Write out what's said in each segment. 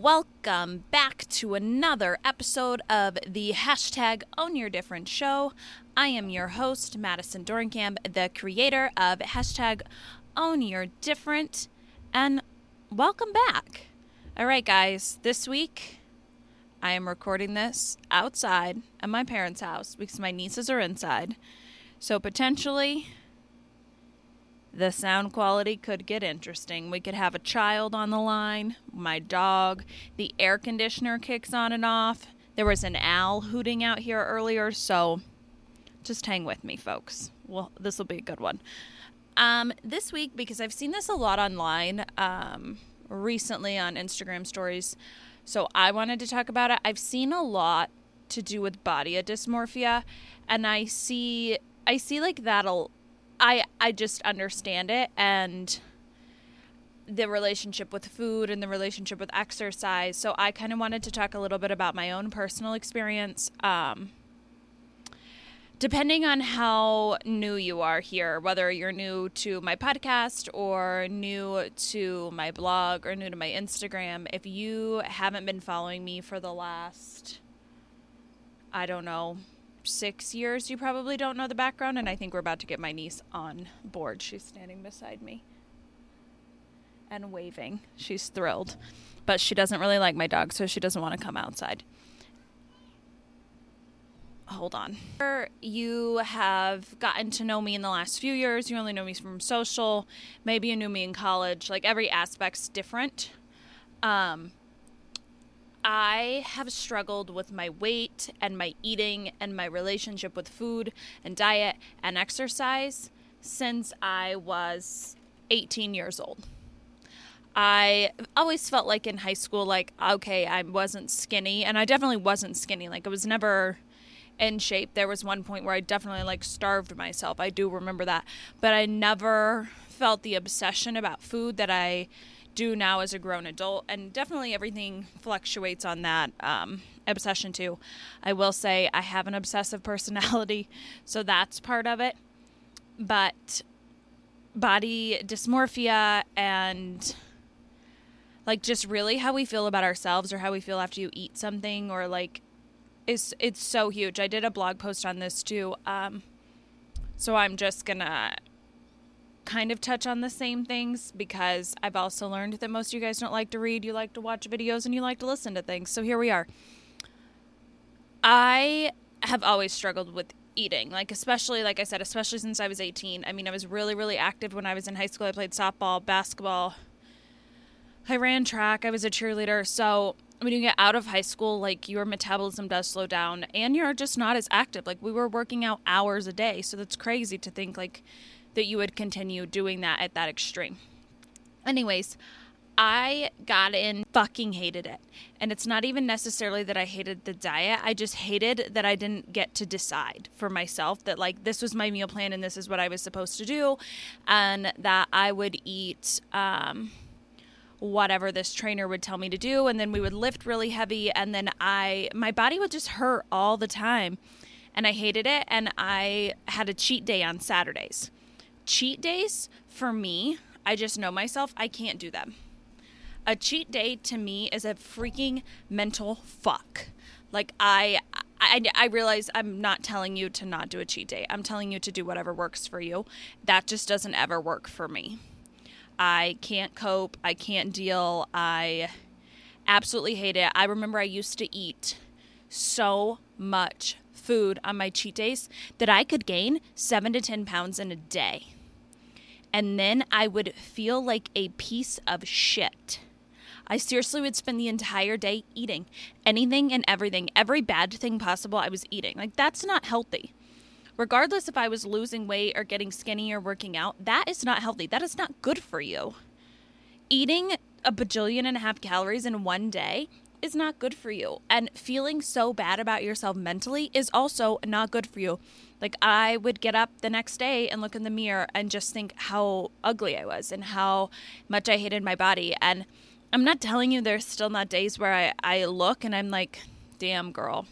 welcome back to another episode of the hashtag Own Your Different show. I am your host, Madison Dornkamp, the creator of hashtag Own Your Different, and welcome back. All right, guys, this week I am recording this outside at my parents' house because my nieces are inside. So potentially the sound quality could get interesting. We could have a child on the line, my dog, the air conditioner kicks on and off. There was an owl hooting out here earlier, so just hang with me, folks. Well, this will be a good one. Um, this week, because I've seen this a lot online um, recently on Instagram stories, so I wanted to talk about it. I've seen a lot to do with body dysmorphia, and I see I see like that'll I I just understand it and the relationship with food and the relationship with exercise. So I kind of wanted to talk a little bit about my own personal experience. Um, depending on how new you are here, whether you're new to my podcast or new to my blog or new to my Instagram, if you haven't been following me for the last, I don't know, six years, you probably don't know the background, and I think we're about to get my niece on board. She's standing beside me and waving. She's thrilled, but she doesn't really like my dog, so she doesn't want to come outside. Hold on. You have gotten to know me in the last few years. You only know me from social. Maybe you knew me in college. Like every aspect's different. Um, I have struggled with my weight and my eating and my relationship with food and diet and exercise since I was 18 years old. I always felt like in high school, like, okay, I wasn't skinny, and I definitely wasn't skinny. Like, I was never in shape. There was one point where I definitely like starved myself. I do remember that. But I never felt the obsession about food that I do now as a grown adult, and definitely everything fluctuates on that um, obsession too. I will say I have an obsessive personality, so that's part of it. But body dysmorphia and like just really how we feel about ourselves or how we feel after you eat something or like is it's so huge. I did a blog post on this too. Um, so I'm just gonna kind of touch on the same things because I've also learned that most of you guys don't like to read, you like to watch videos, and you like to listen to things. So here we are. I have always struggled with eating, like, especially, like I said, especially since I was 18. I mean, I was really, really active when I was in high school. I played softball, basketball, I ran track, I was a cheerleader. So when you get out of high school, like your metabolism does slow down and you're just not as active. Like we were working out hours a day. So that's crazy to think like that you would continue doing that at that extreme. Anyways, I got in, fucking hated it. And it's not even necessarily that I hated the diet. I just hated that I didn't get to decide for myself that, like, this was my meal plan and this is what I was supposed to do. And that I would eat, um, whatever this trainer would tell me to do and then we would lift really heavy and then I my body would just hurt all the time and I hated it and I had a cheat day on Saturdays cheat days for me, I just know myself, I can't do them. A cheat day to me is a freaking mental fuck. Like I I I realize I'm not telling you to not do a cheat day. I'm telling you to do whatever works for you. That just doesn't ever work for me. I can't cope. I can't deal. I absolutely hate it. I remember I used to eat so much food on my cheat days that I could gain 7 to 10 pounds in a day and then I would feel like a piece of shit. I seriously would spend the entire day eating anything and everything, every bad thing possible I was eating. Like, that's not healthy. Regardless if I was losing weight or getting skinny or working out, that is not healthy. That is not good for you. Eating a bajillion and a half calories in one day is not good for you. And feeling so bad about yourself mentally is also not good for you. Like I would get up the next day and look in the mirror and just think how ugly I was and how much I hated my body. And I'm not telling you there's still not days where I, I look and I'm like, damn girl,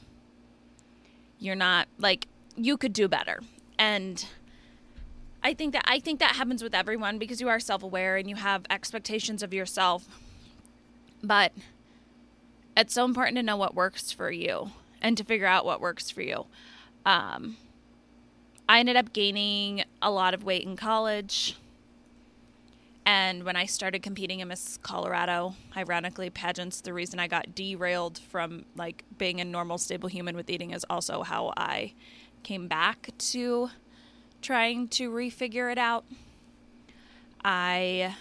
you're not like you could do better. And I think that I think that happens with everyone because you are self aware and you have expectations of yourself. But it's so important to know what works for you and to figure out what works for you. Um, I ended up gaining a lot of weight in college. And when I started competing in Miss Colorado, ironically, pageants, the reason I got derailed from like being a normal, stable human with eating is also how I came back to trying to refigure it out. I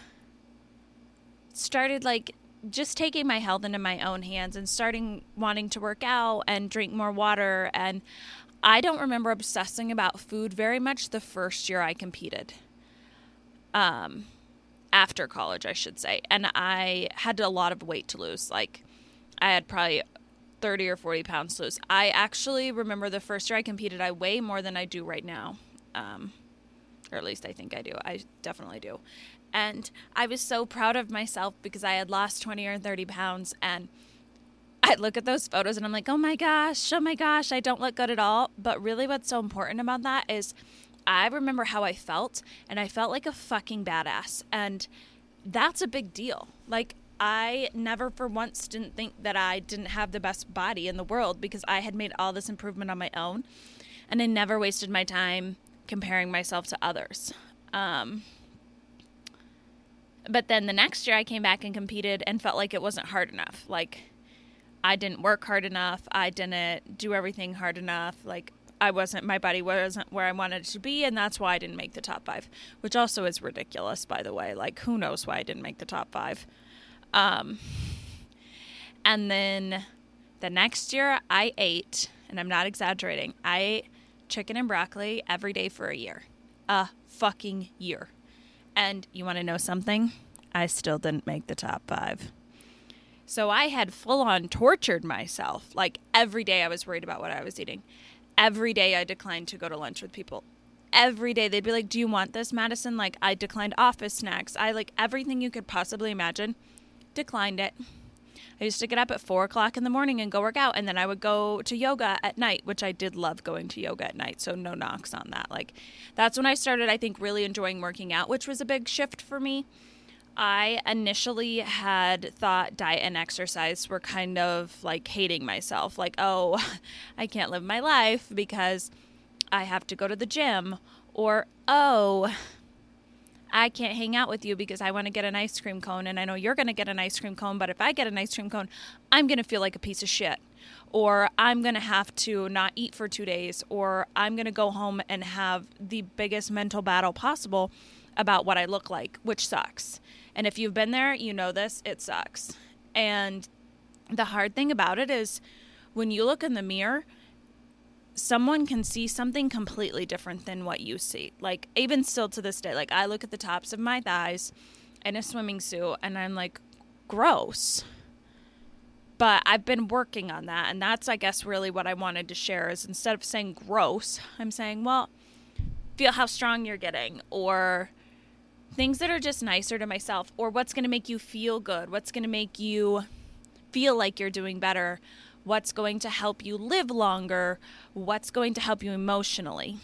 started like just taking my health into my own hands and starting wanting to work out and drink more water. And I don't remember obsessing about food very much the first year I competed. Um, after college, I should say. And I had a lot of weight to lose. Like, I had probably 30 or 40 pounds to lose. I actually remember the first year I competed, I weigh more than I do right now. Um, or at least I think I do. I definitely do. And I was so proud of myself because I had lost 20 or 30 pounds. And I look at those photos and I'm like, oh my gosh, oh my gosh, I don't look good at all. But really, what's so important about that is I remember how I felt, and I felt like a fucking badass. And that's a big deal. Like, I never for once didn't think that I didn't have the best body in the world because I had made all this improvement on my own. And I never wasted my time comparing myself to others. Um, but then the next year I came back and competed and felt like it wasn't hard enough. Like I didn't work hard enough. I didn't do everything hard enough. Like I wasn't my body wasn't where I wanted it to be and that's why I didn't make the top 5, which also is ridiculous by the way. Like who knows why I didn't make the top 5. Um and then the next year I ate and I'm not exaggerating. I ate chicken and broccoli every day for a year. A fucking year. And you want to know something? I still didn't make the top five. So I had full on tortured myself. Like every day I was worried about what I was eating. Every day I declined to go to lunch with people. Every day they'd be like, Do you want this, Madison? Like I declined office snacks. I like everything you could possibly imagine. Declined it. I used to get up at four o'clock in the morning and go work out, and then I would go to yoga at night, which I did love going to yoga at night. So no knocks on that. Like that's when I started, I think, really enjoying working out, which was a big shift for me. I initially had thought diet and exercise were kind of like hating myself, like, oh, I can't live my life because I have to go to the gym, or oh, I can't hang out with you because I want to get an ice cream cone and I know you're going to get an ice cream cone, but if I get an ice cream cone, I'm going to feel like a piece of shit. Or I'm going to have to not eat for two days, or I'm going to go home and have the biggest mental battle possible about what I look like, which sucks. And if you've been there, you know this, it sucks. And the hard thing about it is when you look in the mirror, someone can see something completely different than what you see. Like, even still to this day, like, I look at the tops of my thighs in a swimming suit and I'm like, gross. But I've been working on that. And that's, I guess, really what I wanted to share is instead of saying gross, I'm saying, well, feel how strong you're getting or things that are just nicer to myself or what's going to make you feel good, what's going to make you feel like you're doing better what's going to help you live longer, what's going to help you emotionally.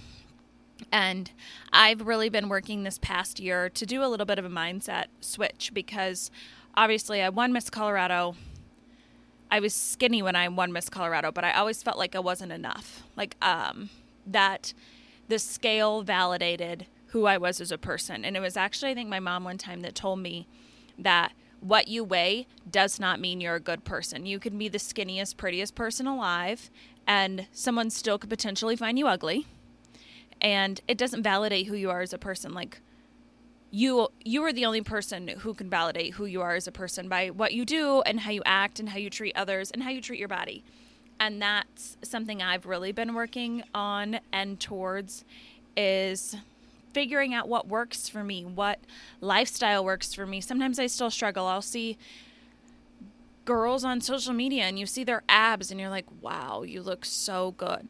And I've really been working this past year to do a little bit of a mindset switch because obviously I won Miss Colorado. I was skinny when I won Miss Colorado, but I always felt like I wasn't enough. Like um that the scale validated who I was as a person. And it was actually I think my mom one time that told me that what you weigh does not mean you're a good person. You can be the skinniest, prettiest person alive, and someone still could potentially find you ugly. And it doesn't validate who you are as a person. Like you you are the only person who can validate who you are as a person by what you do and how you act and how you treat others and how you treat your body. And that's something I've really been working on and towards is figuring out what works for me, what lifestyle works for me. Sometimes I still struggle. I'll see girls on social media and you see their abs and you're like, wow, you look so good.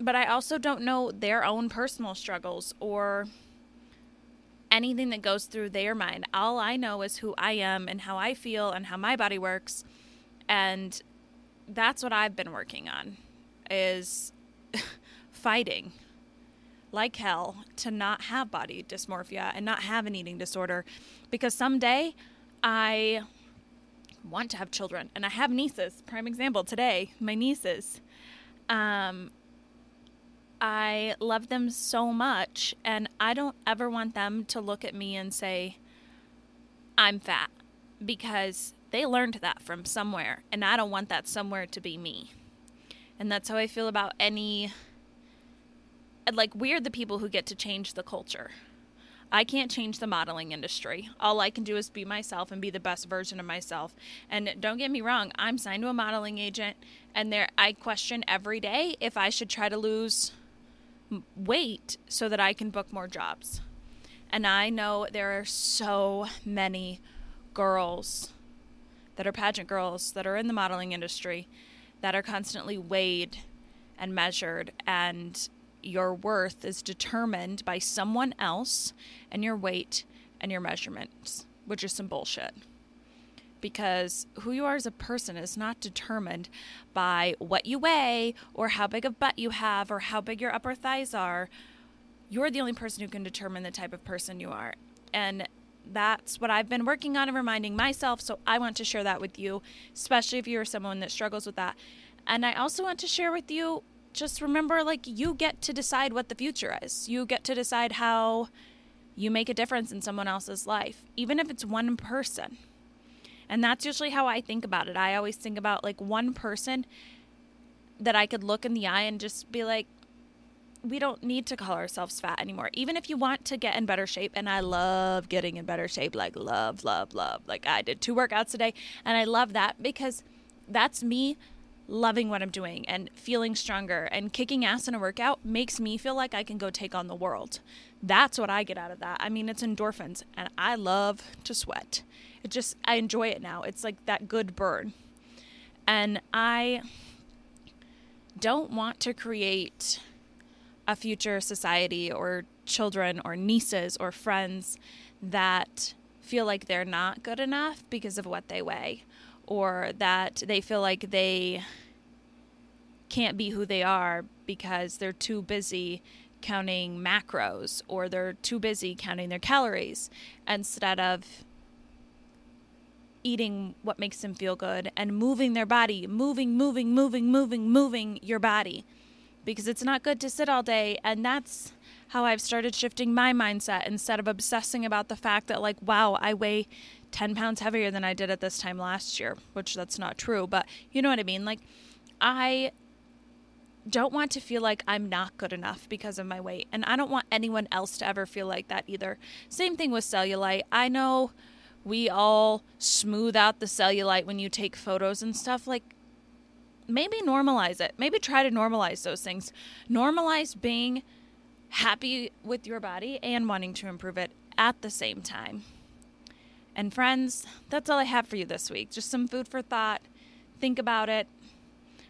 But I also don't know their own personal struggles or anything that goes through their mind. All I know is who I am and how I feel and how my body works. And that's what I've been working on is fighting like hell to not have body dysmorphia and not have an eating disorder because someday I want to have children. And I have nieces, prime example today, my nieces. Um, I love them so much, and I don't ever want them to look at me and say, I'm fat, because they learned that from somewhere, and I don't want that somewhere to be me. And that's how I feel about any. Like, we're the people who get to change the culture. I can't change the modeling industry. All I can do is be myself and be the best version of myself. And don't get me wrong, I'm signed to a modeling agent and there I question every day if I should try to lose weight so that I can book more jobs. And I know there are so many girls that are pageant girls that are in the modeling industry that are constantly weighed and measured and your worth is determined by someone else and your weight and your measurements, which is some bullshit. Because who you are as a person is not determined by what you weigh or how big of butt you have or how big your upper thighs are. You're the only person who can determine the type of person you are. And that's what I've been working on and reminding myself. So I want to share that with you, especially if you're someone that struggles with that. And I also want to share with you just remember like you get to decide what the future is. You get to decide how you make a difference in someone else's life, even if it's one person. And that's usually how I think about it. I always think about like one person that I could look in the eye and just be like, we don't need to call ourselves fat anymore. Even if you want to get in better shape, and I love getting in better shape, like love, love, love. Like I did two workouts today, and I love that because that's me loving what I'm doing and feeling stronger and kicking ass in a workout makes me feel like I can go take on the world. That's what I get out of that. I mean, it's endorphins and I love to sweat. It just, I enjoy it now. It's like that good burn. And I don't want to create a future society or children or nieces or friends that feel like they're not good enough because of what they weigh or that they feel like they can't be who they are because they're too busy counting macros or they're too busy counting their calories instead of eating what makes them feel good and moving their body, moving, moving, moving, moving, moving your body because it's not good to sit all day. And that's how I've started shifting my mindset instead of obsessing about the fact that, like, wow, I weigh 10 pounds heavier than I did at this time last year, which that's not true, but you know what I mean? Like, I don't want to feel like I'm not good enough because of my weight. And I don't want anyone else to ever feel like that either. Same thing with cellulite. I know we all smooth out the cellulite when you take photos and stuff. Like, maybe normalize it. Maybe try to normalize those things. Normalize being happy with your body and wanting to improve it at the same time. And friends, that's all I have for you this week. Just some food for thought. Think about it.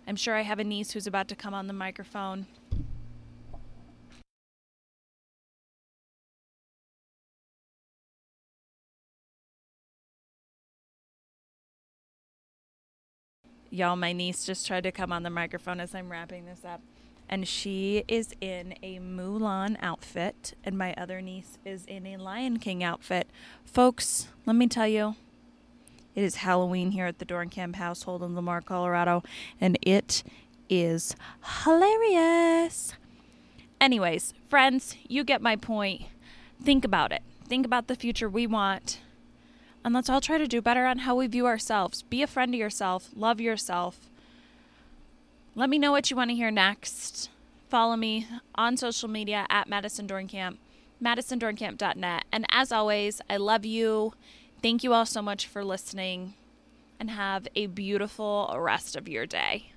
I'm sure I have a niece who's about to come on the microphone. Y'all, my niece just tried to come on the microphone as I'm wrapping this up and she is in a Mulan outfit, and my other niece is in a Lion King outfit. Folks, let me tell you, it is Halloween here at the Dornkamp household in Lamar, Colorado, and it is hilarious. Anyways, friends, you get my point. Think about it. Think about the future we want. And let's all try to do better on how we view ourselves. Be a friend to yourself, love yourself let me know what you want to hear next. Follow me on social media at Madison Dornkamp, madisondornkamp.net. And as always, I love you. Thank you all so much for listening and have a beautiful rest of your day.